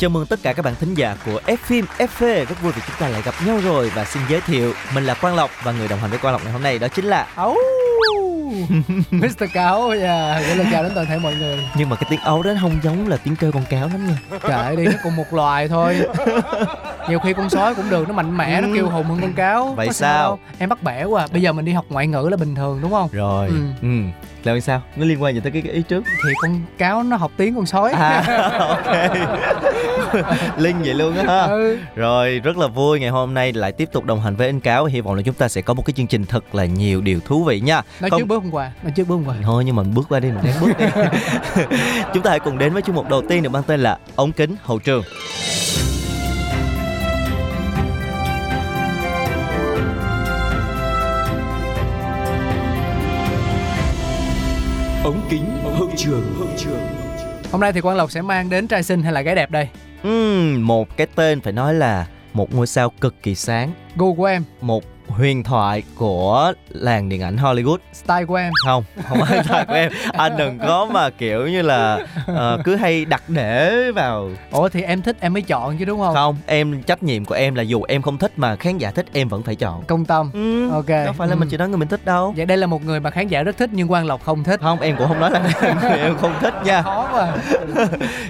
Chào mừng tất cả các bạn thính giả của F phim FV Rất vui vì chúng ta lại gặp nhau rồi. Và xin giới thiệu Mình là Quang Lộc Và người đồng hành với Quang Lộc ngày hôm nay đó chính là Ấu! Mr. Cáo yeah. Gửi lời chào đến toàn thể mọi người. Nhưng mà cái tiếng ấu đó không giống là tiếng kêu con cáo lắm nha. Kệ đi, nó cùng một loài thôi Nhiều khi con sói cũng được, nó mạnh mẽ, nó kêu hùng hơn con cáo Vậy Có sao? đâu. Em bắt bẻ quá Bây giờ mình đi học ngoại ngữ là bình thường đúng không? Rồi Ừ. ừ. Là sao? Nó liên quan gì tới cái, cái ý trước Thì con cáo nó học tiếng con sói À ok Linh vậy luôn á ha ừ. Rồi rất là vui ngày hôm nay lại tiếp tục đồng hành với anh Cáo Hy vọng là chúng ta sẽ có một cái chương trình thật là nhiều điều thú vị nha Nói Không- trước bước hôm qua Nói trước bước hôm qua Thôi nhưng mà mình bước qua đi mình đang bước đi Chúng ta hãy cùng đến với chương mục đầu tiên được mang tên là ống kính hậu trường ống kính hậu trường hậu trường. Hôm nay thì Quang Lộc sẽ mang đến trai xinh hay là gái đẹp đây? Ừm, một cái tên phải nói là một ngôi sao cực kỳ sáng. Gu của em, một huyền thoại của làng điện ảnh Hollywood. Style của em. Không không phải thật của em. Anh đừng có mà kiểu như là ờ, cứ hay đặt để vào Ủa thì em thích em mới chọn chứ đúng không? không em trách nhiệm của em là dù em không thích mà khán giả thích em vẫn phải chọn. Công tâm. Ừ, Ok. đâu phải là mình Ừ. chỉ nói người mình thích đâu. Vậy đây là một người mà khán giả rất thích nhưng Quang Lộc không thích. Không em cũng không nói là người em không thích nha. Khó quá.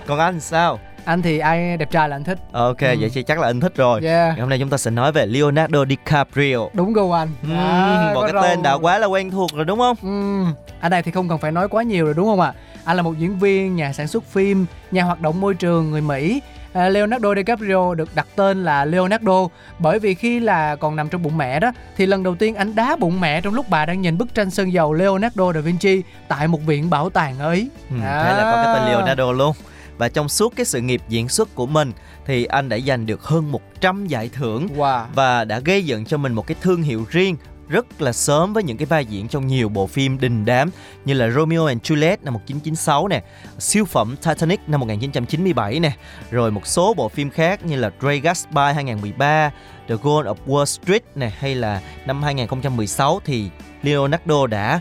Còn anh sao Anh thì ai đẹp trai là anh thích. Ok Ừ. vậy thì chắc là anh thích rồi. Yeah. Ngày hôm nay chúng ta sẽ nói về Leonardo DiCaprio. Đúng gu anh. Ừm, À, một cái râu. tên đã quá là quen thuộc rồi đúng không? Ừm, Anh này thì không cần phải nói quá nhiều rồi đúng không ạ? Anh là một diễn viên, nhà sản xuất phim Nhà hoạt động môi trường người Mỹ. À, Leonardo DiCaprio được đặt tên là Leonardo bởi vì khi là còn nằm trong bụng mẹ đó thì lần đầu tiên anh đá bụng mẹ trong lúc bà đang nhìn bức tranh sơn dầu Leonardo da Vinci tại một viện bảo tàng ở Ý. Ừ, À. Thế là có cái tên Leonardo luôn Và trong suốt cái sự nghiệp diễn xuất của mình Thì anh đã giành được hơn 100 giải thưởng Wow. Và đã gây dựng cho mình một cái thương hiệu riêng rất là sớm với những cái vai diễn trong nhiều bộ phim đình đám như là Romeo and Juliet năm 1996 nè, siêu phẩm Titanic năm 1997 nè, rồi một số bộ phim khác như là Dre Gatsby 2013, The Gold of Wall Street nè hay là năm 2016 thì Leonardo đã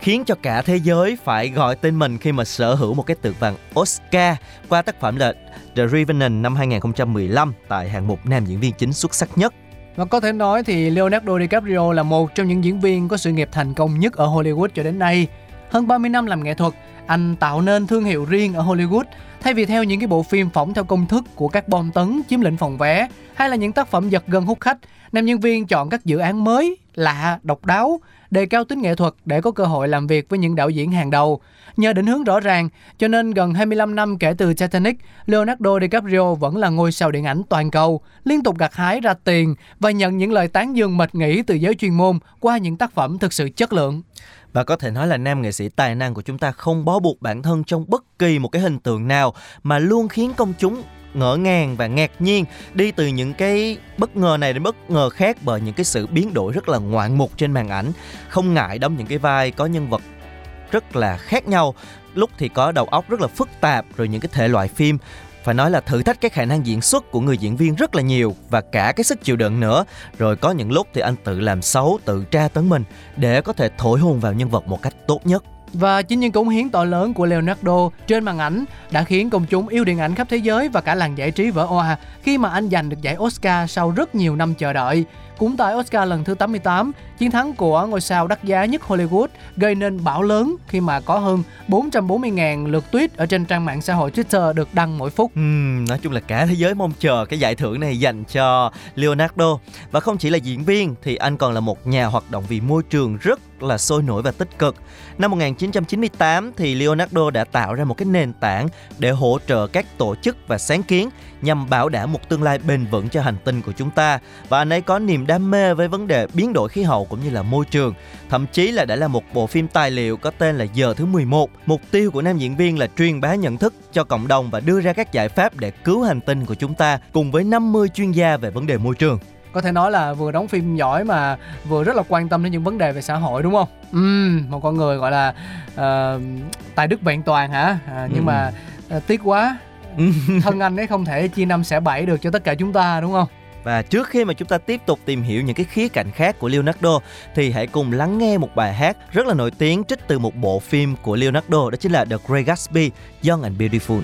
khiến cho cả thế giới phải gọi tên mình khi mà sở hữu một cái tượng vàng Oscar qua tác phẩm là The Revenant năm 2015 tại hạng mục nam diễn viên chính xuất sắc nhất. Và có thể nói thì Leonardo DiCaprio là một trong những diễn viên có sự nghiệp thành công nhất ở Hollywood cho đến nay. Hơn 30 năm làm nghệ thuật, anh tạo nên thương hiệu riêng ở Hollywood thay vì theo những cái bộ phim phỏng theo công thức của các bom tấn chiếm lĩnh phòng vé hay là những tác phẩm giật gân hút khách. Nam nhân viên chọn các dự án mới, lạ, độc đáo, đề cao tính nghệ thuật để có cơ hội làm việc với những đạo diễn hàng đầu. Nhờ định hướng rõ ràng, cho nên gần 25 năm kể từ Titanic, Leonardo DiCaprio vẫn là ngôi sao điện ảnh toàn cầu, liên tục gặt hái ra tiền và nhận những lời tán dương mệt nghỉ từ giới chuyên môn qua những tác phẩm thực sự chất lượng. Và có thể nói là nam nghệ sĩ tài năng của chúng ta không bó buộc bản thân trong bất kỳ một cái hình tượng nào mà luôn khiến công chúng ngỡ ngàng và ngạc nhiên đi từ những cái bất ngờ này đến bất ngờ khác bởi những cái sự biến đổi rất là ngoạn mục trên màn ảnh. Không ngại đóng những cái vai có nhân vật rất là khác nhau. Lúc thì có đầu óc rất là phức tạp, rồi những cái thể loại phim. Phải nói là thử thách cái khả năng diễn xuất của người diễn viên rất là nhiều và cả cái sức chịu đựng nữa. Rồi có những lúc thì anh tự làm xấu, tự tra tấn mình để có thể thổi hồn vào nhân vật một cách tốt nhất. Và chính những cống hiến to lớn của Leonardo trên màn ảnh đã khiến công chúng yêu điện ảnh khắp thế giới và cả làng giải trí vỡ òa khi mà anh giành được giải Oscar sau rất nhiều năm chờ đợi. Cũng tại Oscar lần thứ 88, chiến thắng của ngôi sao đắt giá nhất Hollywood gây nên bão lớn khi mà có hơn 440.000 lượt tweet ở trên trang mạng xã hội Twitter được đăng mỗi phút. Uhm, nói chung là cả thế giới mong chờ cái giải thưởng này dành cho Leonardo và không chỉ là diễn viên thì anh còn là một nhà hoạt động vì môi trường rất là sôi nổi và tích cực. Năm 1998 thì Leonardo đã tạo ra một cái nền tảng để hỗ trợ các tổ chức và sáng kiến nhằm bảo đảm một tương lai bền vững cho hành tinh của chúng ta và anh ấy có niềm đam mê với vấn đề biến đổi khí hậu cũng như là môi trường. Thậm chí là đã là một bộ phim tài liệu có tên là Giờ thứ 11. Mục tiêu của nam diễn viên là truyền bá nhận thức cho cộng đồng và đưa ra các giải pháp để cứu hành tinh của chúng ta cùng với 50 chuyên gia về vấn đề môi trường có thể nói là vừa đóng phim giỏi mà vừa rất là quan tâm đến những vấn đề về xã hội đúng không? Ừ, một con người gọi là uh, tài đức vẹn toàn hả? À, nhưng ừ. mà uh, tiếc quá, thân anh ấy không thể chia năm xẻ bảy được cho tất cả chúng ta đúng không? Và trước khi mà chúng ta tiếp tục tìm hiểu những cái khía cạnh khác của Leonardo thì hãy cùng lắng nghe một bài hát rất là nổi tiếng trích từ một bộ phim của Leonardo đó chính là The Great Gatsby, Young and Beautiful.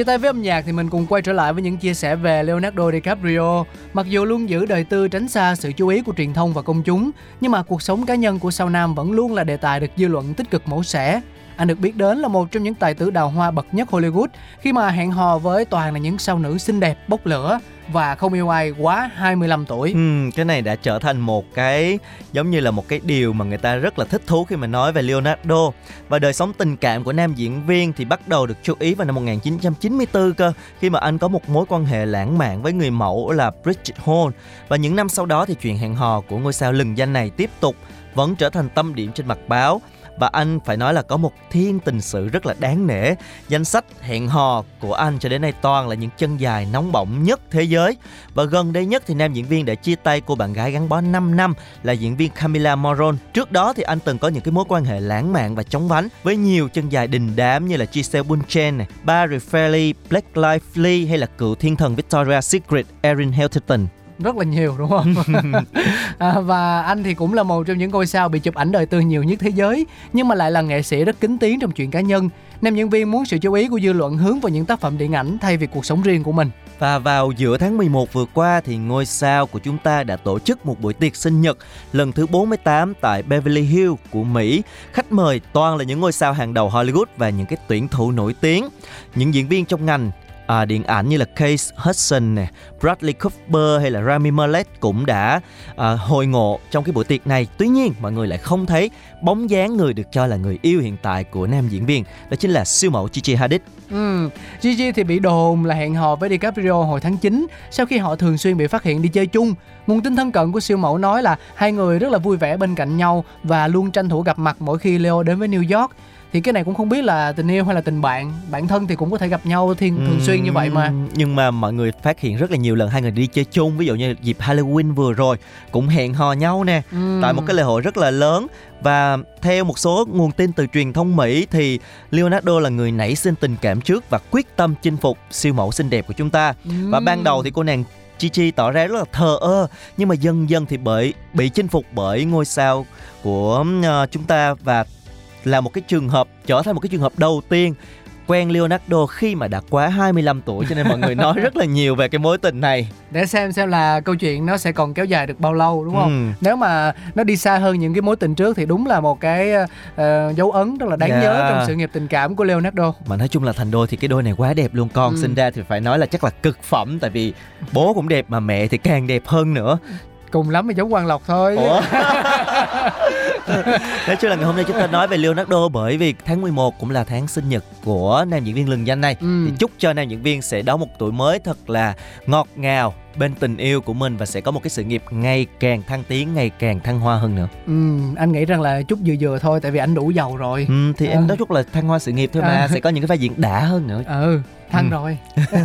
Chia tay với âm nhạc thì mình cùng quay trở lại với những chia sẻ về Leonardo DiCaprio. Mặc dù luôn giữ đời tư tránh xa sự chú ý của truyền thông và công chúng, nhưng mà cuộc sống cá nhân của sao nam vẫn luôn là đề tài được dư luận tích cực mổ xẻ anh được biết đến là một trong những tài tử đào hoa bậc nhất Hollywood khi mà hẹn hò với toàn là những sao nữ xinh đẹp bốc lửa và không yêu ai quá 25 tuổi. Ừ, cái này đã trở thành một cái giống như là một cái điều mà người ta rất là thích thú khi mà nói về Leonardo. Và đời sống tình cảm của nam diễn viên thì bắt đầu được chú ý vào năm 1994 cơ khi mà anh có một mối quan hệ lãng mạn với người mẫu là Bridget Hall. Và những năm sau đó thì chuyện hẹn hò của ngôi sao lừng danh này tiếp tục vẫn trở thành tâm điểm trên mặt báo và anh phải nói là có một thiên tình sự rất là đáng nể. Danh sách hẹn hò của anh cho đến nay toàn là những chân dài nóng bỏng nhất thế giới. Và gần đây nhất thì nam diễn viên đã chia tay cô bạn gái gắn bó 5 năm là diễn viên Camila Moron. Trước đó thì anh từng có những cái mối quan hệ lãng mạn và chóng vánh với nhiều chân dài đình đám như là Giselle Bundchen, này, Barry Fairley, Blake Lively hay là cựu thiên thần victoria Secret Erin Hilton rất là nhiều đúng không à, và anh thì cũng là một trong những ngôi sao bị chụp ảnh đời tư nhiều nhất thế giới nhưng mà lại là nghệ sĩ rất kính tiếng trong chuyện cá nhân nam diễn viên muốn sự chú ý của dư luận hướng vào những tác phẩm điện ảnh thay vì cuộc sống riêng của mình và vào giữa tháng 11 vừa qua thì ngôi sao của chúng ta đã tổ chức một buổi tiệc sinh nhật lần thứ 48 tại Beverly Hills của Mỹ. Khách mời toàn là những ngôi sao hàng đầu Hollywood và những cái tuyển thủ nổi tiếng. Những diễn viên trong ngành à, điện ảnh như là Case Hudson nè, Bradley Cooper hay là Rami Malek cũng đã à, hồi ngộ trong cái buổi tiệc này. Tuy nhiên mọi người lại không thấy bóng dáng người được cho là người yêu hiện tại của nam diễn viên, đó chính là siêu mẫu Gigi Hadid. Ừ, Gigi thì bị đồn là hẹn hò với DiCaprio hồi tháng 9 sau khi họ thường xuyên bị phát hiện đi chơi chung. Nguồn tin thân cận của siêu mẫu nói là hai người rất là vui vẻ bên cạnh nhau và luôn tranh thủ gặp mặt mỗi khi Leo đến với New York thì cái này cũng không biết là tình yêu hay là tình bạn bản thân thì cũng có thể gặp nhau thiên thường xuyên như vậy mà. Nhưng mà mọi người phát hiện rất là nhiều lần hai người đi chơi chung ví dụ như dịp Halloween vừa rồi cũng hẹn hò nhau nè uhm. tại một cái lễ hội rất là lớn. Và theo một số nguồn tin từ truyền thông Mỹ thì Leonardo là người nảy sinh tình cảm trước và quyết tâm chinh phục siêu mẫu xinh đẹp của chúng ta. Và ban đầu thì cô nàng Chi Chi tỏ ra rất là thờ ơ nhưng mà dần dần thì bởi bị chinh phục bởi ngôi sao của uh, chúng ta và là một cái trường hợp trở thành một cái trường hợp đầu tiên quen Leonardo khi mà đã quá 25 tuổi cho nên mọi người nói rất là nhiều về cái mối tình này. Để xem xem là câu chuyện nó sẽ còn kéo dài được bao lâu đúng không? Ừ. Nếu mà nó đi xa hơn những cái mối tình trước thì đúng là một cái uh, dấu ấn rất là đáng yeah. nhớ trong sự nghiệp tình cảm của Leonardo. Mà nói chung là thành đôi thì cái đôi này quá đẹp luôn con ừ. sinh ra thì phải nói là chắc là cực phẩm tại vì bố cũng đẹp mà mẹ thì càng đẹp hơn nữa cùng lắm thì giống Quang Lộc thôi Ủa? nói chung là ngày hôm nay chúng ta nói về Leonardo bởi vì tháng 11 cũng là tháng sinh nhật của nam diễn viên lừng danh này ừ. thì chúc cho nam diễn viên sẽ đón một tuổi mới thật là ngọt ngào bên tình yêu của mình và sẽ có một cái sự nghiệp ngày càng thăng tiến ngày càng thăng hoa hơn nữa. Ừ anh nghĩ rằng là chút vừa vừa thôi tại vì anh đủ giàu rồi. Ừ thì à. em nói chút là thăng hoa sự nghiệp thôi mà à. sẽ có những cái vai diễn đã hơn nữa. Ừ thăng ừ. rồi.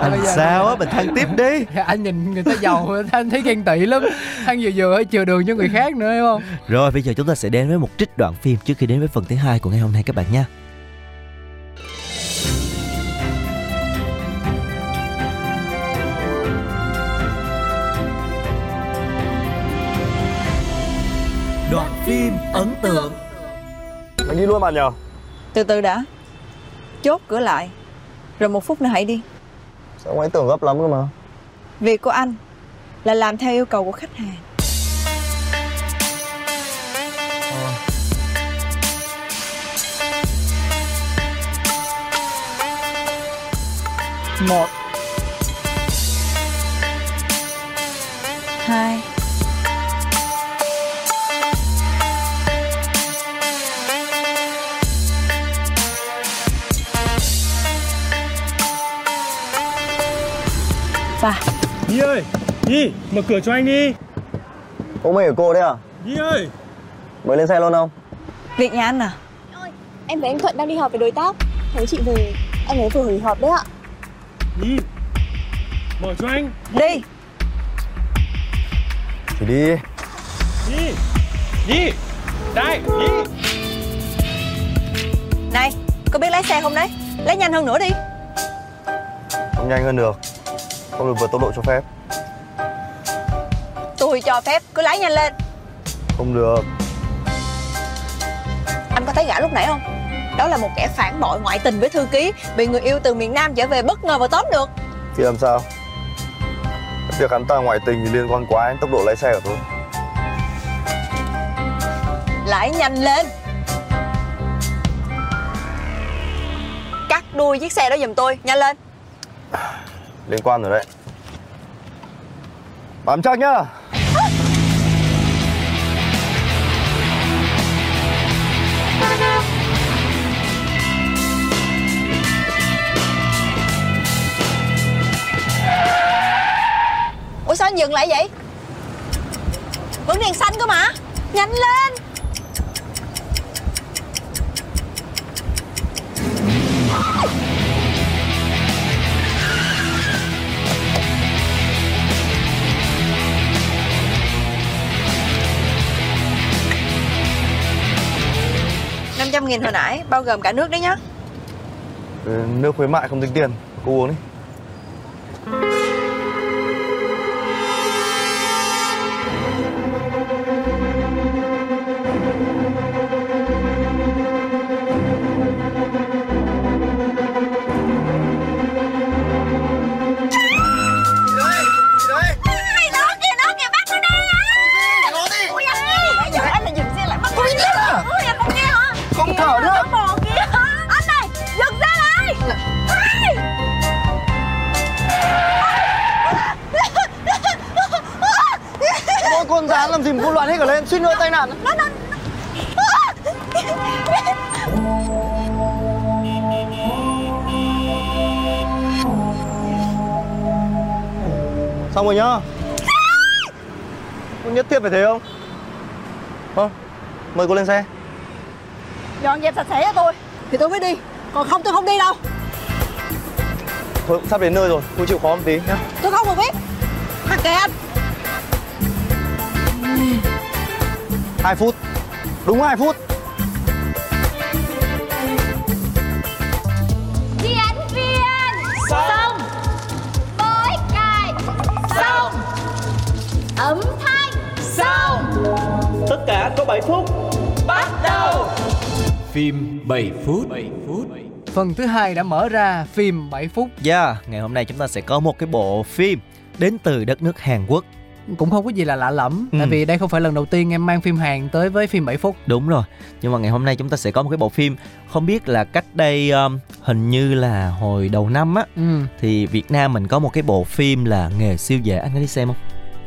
Anh sao á mình thăng tiếp đi. Anh nhìn người ta giàu anh thấy ghen tị lắm. Thăng vừa vừa chừa đường cho người khác nữa hiểu không? Rồi bây giờ chúng ta sẽ đến với một trích đoạn phim trước khi đến với phần thứ hai của ngày hôm nay các bạn nha Đoạn phim ấn tượng. Mình đi luôn bạn nhờ. Từ từ đã. Chốt cửa lại. Rồi một phút nữa hãy đi. Sao anh tưởng gấp lắm cơ mà? Việc của anh Là làm theo yêu cầu của khách hàng. Một. Hai ba Nhi ơi Nhi mở cửa cho anh đi. Bố mày của cô đấy à? Nhi ơi. Mới lên xe luôn không? Việc nhà anh à? Em với anh Thuận đang đi họp với đối tác. Thấy chị về anh ấy vừa hủy họp đấy ạ. Nhi Mở cho anh. Đi. Thì đi. Nhi Nhi Đây Nhi. Này Có biết lái xe không đấy? Lái nhanh hơn nữa đi. Không nhanh hơn được không được vượt tốc độ cho phép. Tôi cho phép cứ lái nhanh lên. Không được. Anh có thấy gã lúc nãy không? Đó là một kẻ phản bội ngoại tình với thư ký bị người yêu từ miền nam trở về bất ngờ và tóm được. Thì làm sao? Việc hắn ta ngoại tình thì liên quan quá đến tốc độ lái xe của tôi. Lái nhanh lên. Cắt đuôi chiếc xe đó giùm tôi nhanh lên. Liên quan rồi đấy. Bám chắc nhá. Ủa sao anh dừng lại vậy? Vẫn đèn xanh cơ mà. Nhanh lên. Nghìn hồi nãy, bao gồm cả nước đấy nhá. Ờ, nước khuyến mại không tính tiền, Cô uống đi. Con rán làm gì mà cô loạn hết cả lên? Suýt nữa tai nạn. Xong rồi nhá. Có nhất thiết phải thế không? Vâng Mời cô lên xe. Dọn dẹp sạch sẽ cho tôi. Thì tôi mới đi. Còn không tôi không đi đâu. Thôi sắp đến nơi rồi. Cô chịu khó một tí nhá. Tôi không được biết. Mặc kệ anh 2 phút. Đúng 2 phút. Đi ánh viên. Xong. Bói cài Xong. Âm thanh. Xong. Tất cả có 7 phút. Bắt đầu. Phim 7 phút. 7 phút. Phần thứ hai đã mở ra phim 7 phút. Yeah, ngày hôm nay chúng ta sẽ có một cái bộ phim đến từ đất nước Hàn Quốc cũng không có gì là lạ lẫm Ừ. tại vì đây không phải lần đầu tiên em mang phim Hàn tới với phim 7 phút Đúng rồi, nhưng mà ngày hôm nay chúng ta sẽ có một cái bộ phim Không biết là cách đây um, hình như là hồi đầu năm á ừ. Thì Việt Nam mình có một cái bộ phim là Nghề siêu dễ, anh có đi xem không?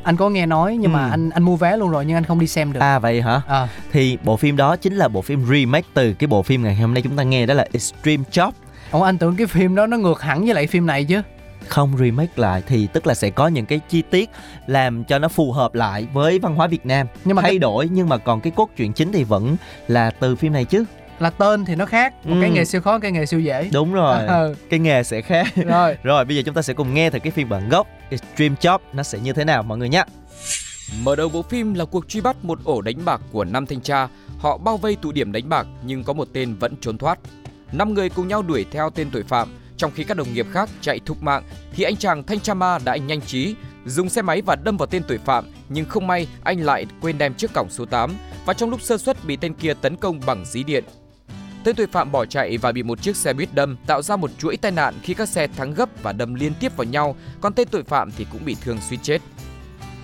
anh có nghe nói nhưng mà Ừ. anh anh mua vé luôn rồi nhưng anh không đi xem được À vậy hả? à, Thì bộ phim đó chính là bộ phim remake từ cái bộ phim ngày hôm nay chúng ta nghe đó là Extreme Job Ủa anh tưởng cái phim đó nó ngược hẳn với lại phim này chứ không remake lại thì tức là sẽ có những cái chi tiết làm cho nó phù hợp lại với văn hóa Việt Nam Nhưng mà thay cái- đổi nhưng mà còn cái cốt truyện chính thì vẫn là từ phim này chứ là tên thì nó khác một Ừ. cái nghề siêu khó cái nghề siêu dễ đúng rồi Ừ. cái nghề sẽ khác rồi rồi bây giờ chúng ta sẽ cùng nghe thử cái phiên bản gốc Extreme Job nó sẽ như thế nào mọi người nhé Mở đầu bộ phim là cuộc truy bắt một ổ đánh bạc của năm thanh tra. Họ bao vây tụ điểm đánh bạc nhưng có một tên vẫn trốn thoát. Năm người cùng nhau đuổi theo tên tội phạm, trong khi các đồng nghiệp khác chạy thục mạng thì anh chàng thanh cha ma đã nhanh trí dùng xe máy và đâm vào tên tội phạm nhưng không may anh lại quên đem chiếc còng số 8 và trong lúc sơ suất bị tên kia tấn công bằng dí điện. Tên tội phạm bỏ chạy và bị một chiếc xe buýt đâm tạo ra một chuỗi tai nạn khi các xe thắng gấp và đâm liên tiếp vào nhau, còn tên tội phạm thì cũng bị thương suýt chết.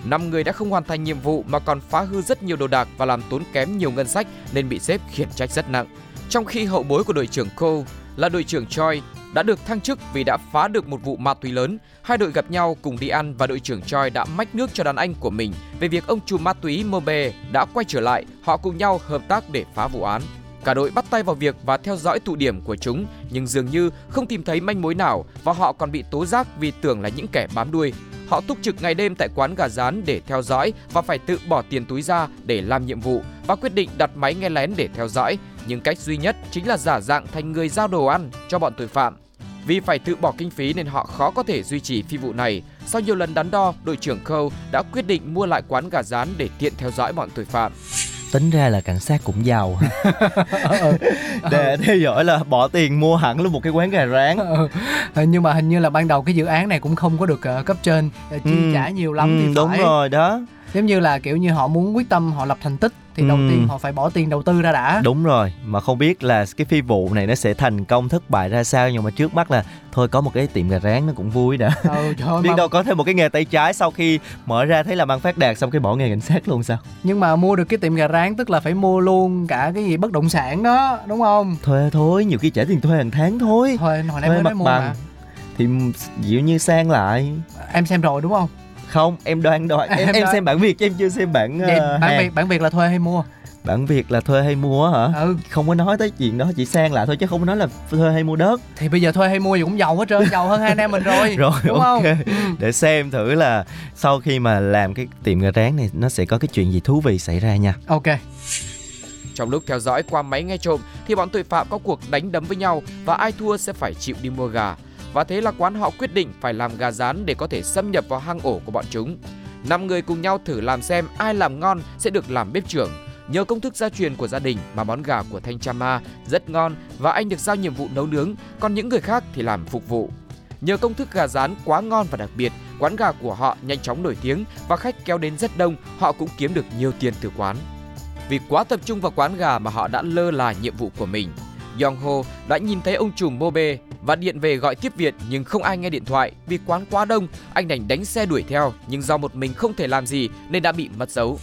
Năm người đã không hoàn thành nhiệm vụ mà còn phá hư rất nhiều đồ đạc và làm tốn kém nhiều ngân sách nên bị sếp khiển trách rất nặng. Trong khi hậu bối của đội trưởng Cole là đội trưởng Choi đã được thăng chức vì đã phá được một vụ ma túy lớn. Hai đội gặp nhau cùng đi ăn và đội trưởng Choi đã mách nước cho đàn anh của mình về việc ông trùm ma túy Mobe đã quay trở lại. Họ cùng nhau hợp tác để phá vụ án. Cả đội bắt tay vào việc và theo dõi tụ điểm của chúng, nhưng dường như không tìm thấy manh mối nào và họ còn bị tố giác vì tưởng là những kẻ bám đuôi. Họ túc trực ngày đêm tại quán gà rán để theo dõi và phải tự bỏ tiền túi ra để làm nhiệm vụ và quyết định đặt máy nghe lén để theo dõi. Nhưng cách duy nhất chính là giả dạng thành người giao đồ ăn cho bọn tội phạm. Vì phải tự bỏ kinh phí nên họ khó có thể duy trì phi vụ này. Sau nhiều lần đắn đo, đội trưởng Cole đã quyết định mua lại quán gà rán để tiện theo dõi bọn tội phạm. tính ra là cảnh sát cũng giàu để theo dõi là bỏ tiền mua hẳn luôn một cái quán gà rán Ừ. nhưng mà hình như là ban đầu cái dự án này cũng không có được ờ, cấp trên ờ, chi Ừ. trả nhiều lắm Ừ, thì đúng phải rồi đó giống như là kiểu như họ muốn quyết tâm họ lập thành tích thì đầu Ừ. tiên họ phải bỏ tiền đầu tư ra đã. Đúng rồi mà không biết là cái phi vụ này nó sẽ thành công thất bại ra sao nhưng mà trước mắt là thôi có một cái tiệm gà rán nó cũng vui đã ừ, trời ơi, biết mà- đâu có thêm một cái nghề tay trái sau khi mở ra thấy làm ăn phát đạt xong cái bỏ nghề cảnh sát luôn sao? Nhưng mà mua được cái tiệm gà rán tức là phải mua luôn cả cái gì bất động sản đó đúng không? Thuê thôi nhiều khi trả tiền thuê hàng tháng thôi. Thôi hồi nãy mới nói mua bằng. mà. Thì dịu như sang lại. Em xem rồi đúng không không? Em đoán đoán. Em, Em em đoán. xem bản việt chứ em chưa xem bản vậy uh, bản việt bản việt là thuê hay mua? Bản việt là thuê hay mua hả? Ừ. Không có nói tới chuyện đó chỉ sang lại thôi chứ không có nói là thuê hay mua đất. Thì bây giờ thuê hay mua gì cũng giàu hết trơn giàu hơn hai anh em mình rồi rồi đúng ok. Không để xem thử là sau khi mà làm cái tiệm gà rán này nó sẽ có cái chuyện gì thú vị xảy ra nha. Ok. Trong lúc theo dõi qua máy nghe trộm thì bọn tội phạm có cuộc đánh đấm với nhau và ai thua sẽ phải chịu đi mua gà. Và thế là quán họ quyết định phải làm gà rán để có thể xâm nhập vào hang ổ của bọn chúng. Năm người cùng nhau thử làm xem ai làm ngon sẽ được làm bếp trưởng. Nhờ công thức gia truyền của gia đình mà món gà của Thanh Cha Ma rất ngon và anh được giao nhiệm vụ nấu nướng, còn những người khác thì làm phục vụ. Nhờ công thức gà rán quá ngon và đặc biệt, quán gà của họ nhanh chóng nổi tiếng và khách kéo đến rất đông, họ cũng kiếm được nhiều tiền từ quán. Vì quá tập trung vào quán gà mà họ đã lơ là nhiệm vụ của mình. Yong Ho đã nhìn thấy ông trùm Mobe và điện về gọi tiếp viện nhưng không ai nghe điện thoại vì quán quá đông, anh đành đánh xe đuổi theo nhưng do một mình không thể làm gì nên đã bị mất dấu.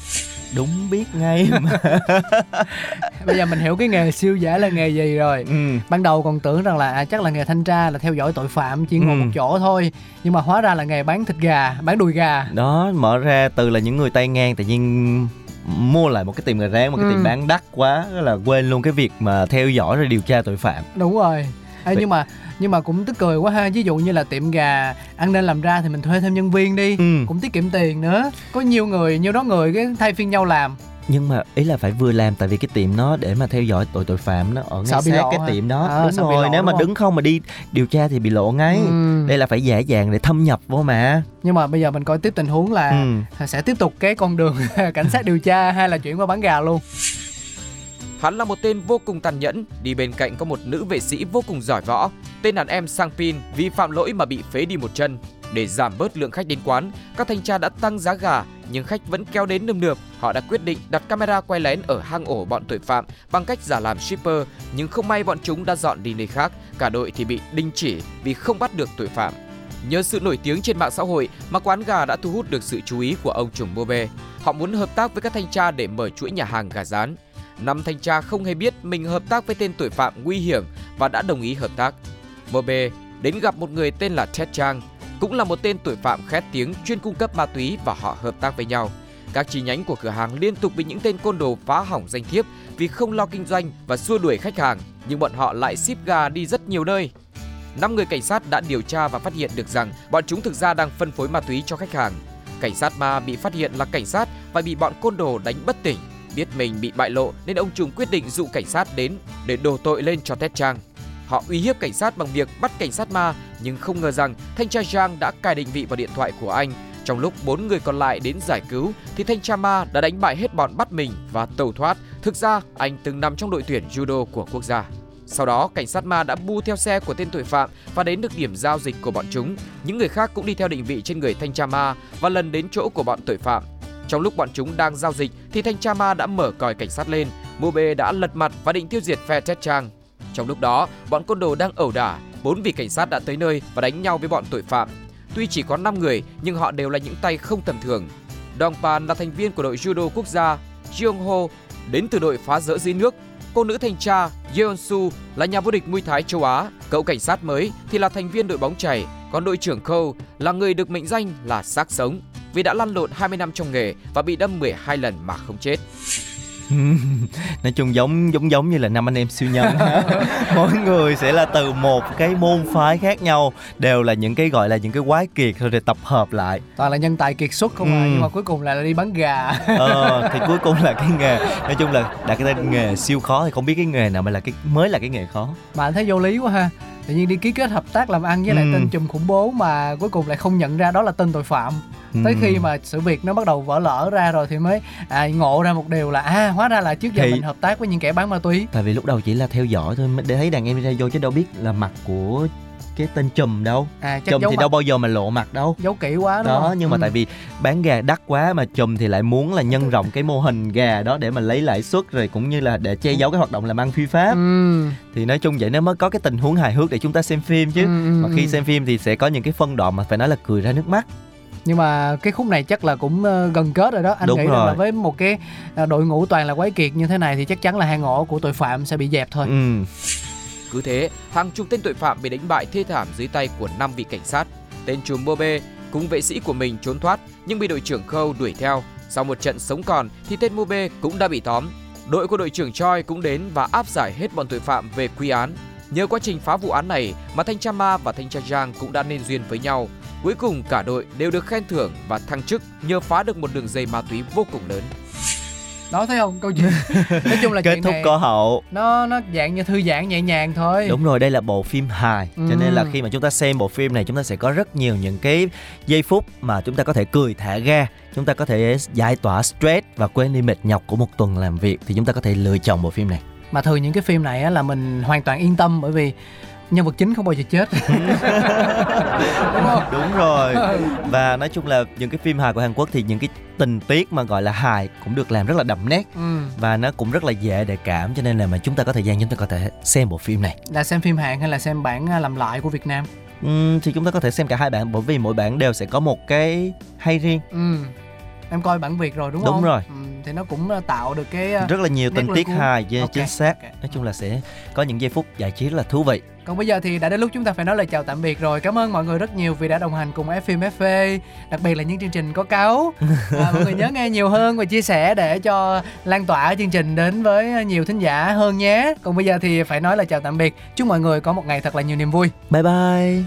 đúng biết ngay mà bây giờ mình hiểu cái nghề siêu giả là nghề gì rồi ừ. ban đầu còn tưởng rằng là à, chắc là nghề thanh tra là theo dõi tội phạm chỉ ngồi Ừ. một chỗ thôi nhưng mà hóa ra là nghề bán thịt gà bán đùi gà đó mở ra từ là những người tay ngang tự nhiên mua lại một cái tiệm gà rán một cái Ừ. tiệm bán đắt quá là quên luôn cái việc mà theo dõi rồi điều tra tội phạm đúng rồi Ê, Vậy- nhưng mà nhưng mà cũng tức cười quá ha. Ví dụ như là tiệm gà ăn nên làm ra thì mình thuê thêm nhân viên đi. Ừ. cũng tiết kiệm tiền nữa. Có nhiều người nhiều đó người cái thay phiên nhau làm. Nhưng mà ý là phải vừa làm tại vì cái tiệm nó để mà theo dõi tội tội phạm nó ở ngay Sợ sát lộ cái tiệm đó. À, đúng rồi nếu mà không? đứng không mà đi điều tra thì bị lộ ngay. Ừ. đây là phải giả dạng để thâm nhập vô mà. Nhưng mà bây giờ mình coi tiếp tình huống là ừ. sẽ tiếp tục cái con đường cảnh sát điều tra hay là chuyển qua bán gà luôn Hắn là một tên vô cùng tàn nhẫn, đi bên cạnh có một nữ vệ sĩ vô cùng giỏi võ. Tên đàn em Sang Pin vì phạm lỗi mà bị phế đi một chân. Để giảm bớt lượng khách đến quán, các thanh tra đã tăng giá gà, nhưng khách vẫn kéo đến nườm nượp. Họ đã quyết định đặt camera quay lén ở hang ổ bọn tội phạm bằng cách giả làm shipper, nhưng không may bọn chúng đã dọn đi nơi khác, cả đội thì bị đình chỉ vì không bắt được tội phạm. Nhờ sự nổi tiếng trên mạng xã hội mà quán gà đã thu hút được sự chú ý của ông chủ Mobe. Họ muốn hợp tác với các thanh tra để mở chuỗi nhà hàng gà rán. Năm thanh tra không hề biết mình hợp tác với tên tội phạm nguy hiểm và đã đồng ý hợp tác. MB đến gặp một người tên là Ted Chang, cũng là một tên tội phạm khét tiếng chuyên cung cấp ma túy và họ hợp tác với nhau. Các chi nhánh của cửa hàng liên tục bị những tên côn đồ phá hỏng danh thiếp vì không lo kinh doanh và xua đuổi khách hàng, nhưng bọn họ lại ship gà đi rất nhiều nơi. Năm người cảnh sát đã điều tra và phát hiện được rằng bọn chúng thực ra đang phân phối ma túy cho khách hàng. Cảnh sát ma bị phát hiện là cảnh sát và bị bọn côn đồ đánh bất tỉnh. Biết mình bị bại lộ nên ông Trùng quyết định dụ cảnh sát đến để đổ tội lên cho Ted trang Họ uy hiếp cảnh sát bằng việc bắt cảnh sát ma nhưng không ngờ rằng thanh tra Giang đã cài định vị vào điện thoại của anh. Trong lúc bốn người còn lại đến giải cứu thì thanh tra ma đã đánh bại hết bọn bắt mình và tẩu thoát. Thực ra anh từng nằm trong đội tuyển judo của quốc gia. Sau đó, cảnh sát ma đã bu theo xe của tên tội phạm và đến được điểm giao dịch của bọn chúng. Những người khác cũng đi theo định vị trên người thanh tra ma và lần đến chỗ của bọn tội phạm. Trong lúc bọn chúng đang giao dịch thì thanh tra ma đã mở còi cảnh sát lên. Mube đã lật mặt và định tiêu diệt phe Ted Chang. Trong lúc đó, bọn côn đồ đang ẩu đả. Bốn vị cảnh sát đã tới nơi và đánh nhau với bọn tội phạm. Tuy chỉ có 5 người nhưng họ đều là những tay không tầm thường. Dong Pan là thành viên của đội judo quốc gia. Jeong Ho đến từ đội phá rỡ dưới nước. Cô nữ thanh tra Yeon Su là nhà vô địch Muay Thái châu Á. Cậu cảnh sát mới thì là thành viên đội bóng chảy, Còn đội trưởng Cole là người được mệnh danh là xác sống vì đã lăn lộn 20 năm trong nghề và bị đâm 12 lần mà không chết. nói chung giống giống giống như là năm anh em siêu nhân. Mỗi người sẽ là từ một cái môn phái khác nhau đều là những cái gọi là những cái quái kiệt rồi để tập hợp lại. Toàn là nhân tài kiệt xuất không à Ừ. nhưng mà cuối cùng là đi bán gà. Ờ, thì cuối cùng là cái nghề. Nói chung là đặt cái tên nghề siêu khó thì không biết cái nghề nào mà là cái mới là cái nghề khó. Mà anh thấy vô lý quá ha tự nhiên đi ký kết hợp tác làm ăn với lại Ừ. tên trùm khủng bố mà cuối cùng lại không nhận ra đó là tên tội phạm tới Ừ. khi mà sự việc nó bắt đầu vỡ lỡ ra rồi thì mới à, ngộ ra một điều là à hóa ra là trước giờ Thì- mình hợp tác với những kẻ bán ma túy tại vì lúc đầu chỉ là theo dõi thôi để thấy đàn em đi ra vô chứ đâu biết là mặt của cái tên chùm đâu à, chùm thì mặt. đâu bao giờ mà lộ mặt đâu giấu kỹ quá đó không? nhưng mà ừ. tại vì bán gà đắt quá mà chùm thì lại muốn là nhân rộng cái mô hình gà đó để mà lấy lãi suất rồi cũng như là để che giấu cái hoạt động làm ăn phi pháp ừ. thì nói chung vậy nó mới có cái tình huống hài hước để chúng ta xem phim chứ ừ, ừ mà khi ừ. xem phim thì sẽ có những cái phân đoạn mà phải nói là cười ra nước mắt nhưng mà cái khúc này chắc là cũng ờ, gần kết rồi đó anh Đúng nghĩ rồi. là với một cái ờ, đội ngũ toàn là quái kiệt như thế này thì chắc chắn là hang ổ của tội phạm sẽ bị dẹp thôi ừ cứ thế, hàng chục tên tội phạm bị đánh bại thê thảm dưới tay của năm vị cảnh sát. Tên trùm Bobe cùng vệ sĩ của mình trốn thoát, nhưng bị đội trưởng Khâu đuổi theo. Sau một trận sống còn thì tên Mobe cũng đã bị tóm. Đội của đội trưởng Choi cũng đến và áp giải hết bọn tội phạm về quy án. Nhờ quá trình phá vụ án này mà Thanh tra Ma và Thanh tra Giang cũng đã nên duyên với nhau. Cuối cùng cả đội đều được khen thưởng và thăng chức nhờ phá được một đường dây ma túy vô cùng lớn đó thấy không? Câu chuyện nói chung là kết thúc có hậu. Nó nó dạng như thư giãn nhẹ nhàng thôi. Đúng rồi đây là bộ phim hài. Ừ. cho nên là khi mà chúng ta xem bộ phim này chúng ta sẽ có rất nhiều những cái giây phút mà chúng ta có thể cười thả ga. Chúng ta có thể giải tỏa stress và quên đi mệt nhọc của một tuần làm việc. Thì chúng ta có thể lựa chọn bộ phim này. Mà thường những cái phim này á, là mình hoàn toàn yên tâm bởi vì nhân vật chính không bao giờ chết. Đúng không? Đúng rồi. Và nói chung là những cái phim hài của Hàn Quốc thì những cái tình tiết mà gọi là hài cũng được làm rất là đậm nét. Ừ. và nó cũng rất là dễ để cảm cho nên là mà chúng ta có thời gian chúng ta có thể xem bộ phim này. Là xem phim Hàn hay là xem bản à, làm lại của Việt Nam? Ừ, thì chúng ta có thể xem cả hai bản bởi vì mỗi bản đều sẽ có một cái hay riêng. Ừ. Em coi bản việt rồi đúng, đúng không? đúng rồi. Ừ, thì nó cũng ờ, tạo được cái ờ, rất là nhiều tình tiết hài okay. chính xác. okay. nói chung là sẽ có những giây phút giải trí rất là thú vị còn bây giờ thì đã đến lúc chúng ta phải nói lời chào tạm biệt rồi. Cảm ơn mọi người rất nhiều vì đã đồng hành cùng FM FV đặc biệt là những chương trình có cáo à, mọi người nhớ nghe nhiều hơn và chia sẻ để cho lan tỏa chương trình đến với nhiều thính giả hơn nhé. Còn bây giờ thì phải nói lời chào tạm biệt. Chúc mọi người có một ngày thật là nhiều niềm vui. Bye bye.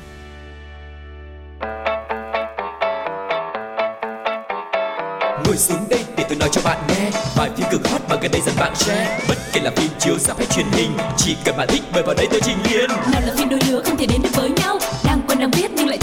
Ngồi xuống đây tôi nói cho bạn nghe. Bài phim cực hot mà gần đây dần bạn share. Bất kể là phim chiếu sắp hay truyền hình, Chỉ cần bạn thích mời vào đây tôi trình liền Nào là phim đôi lứa không thể đến được với nhau. Đang quen đang biết nhưng lại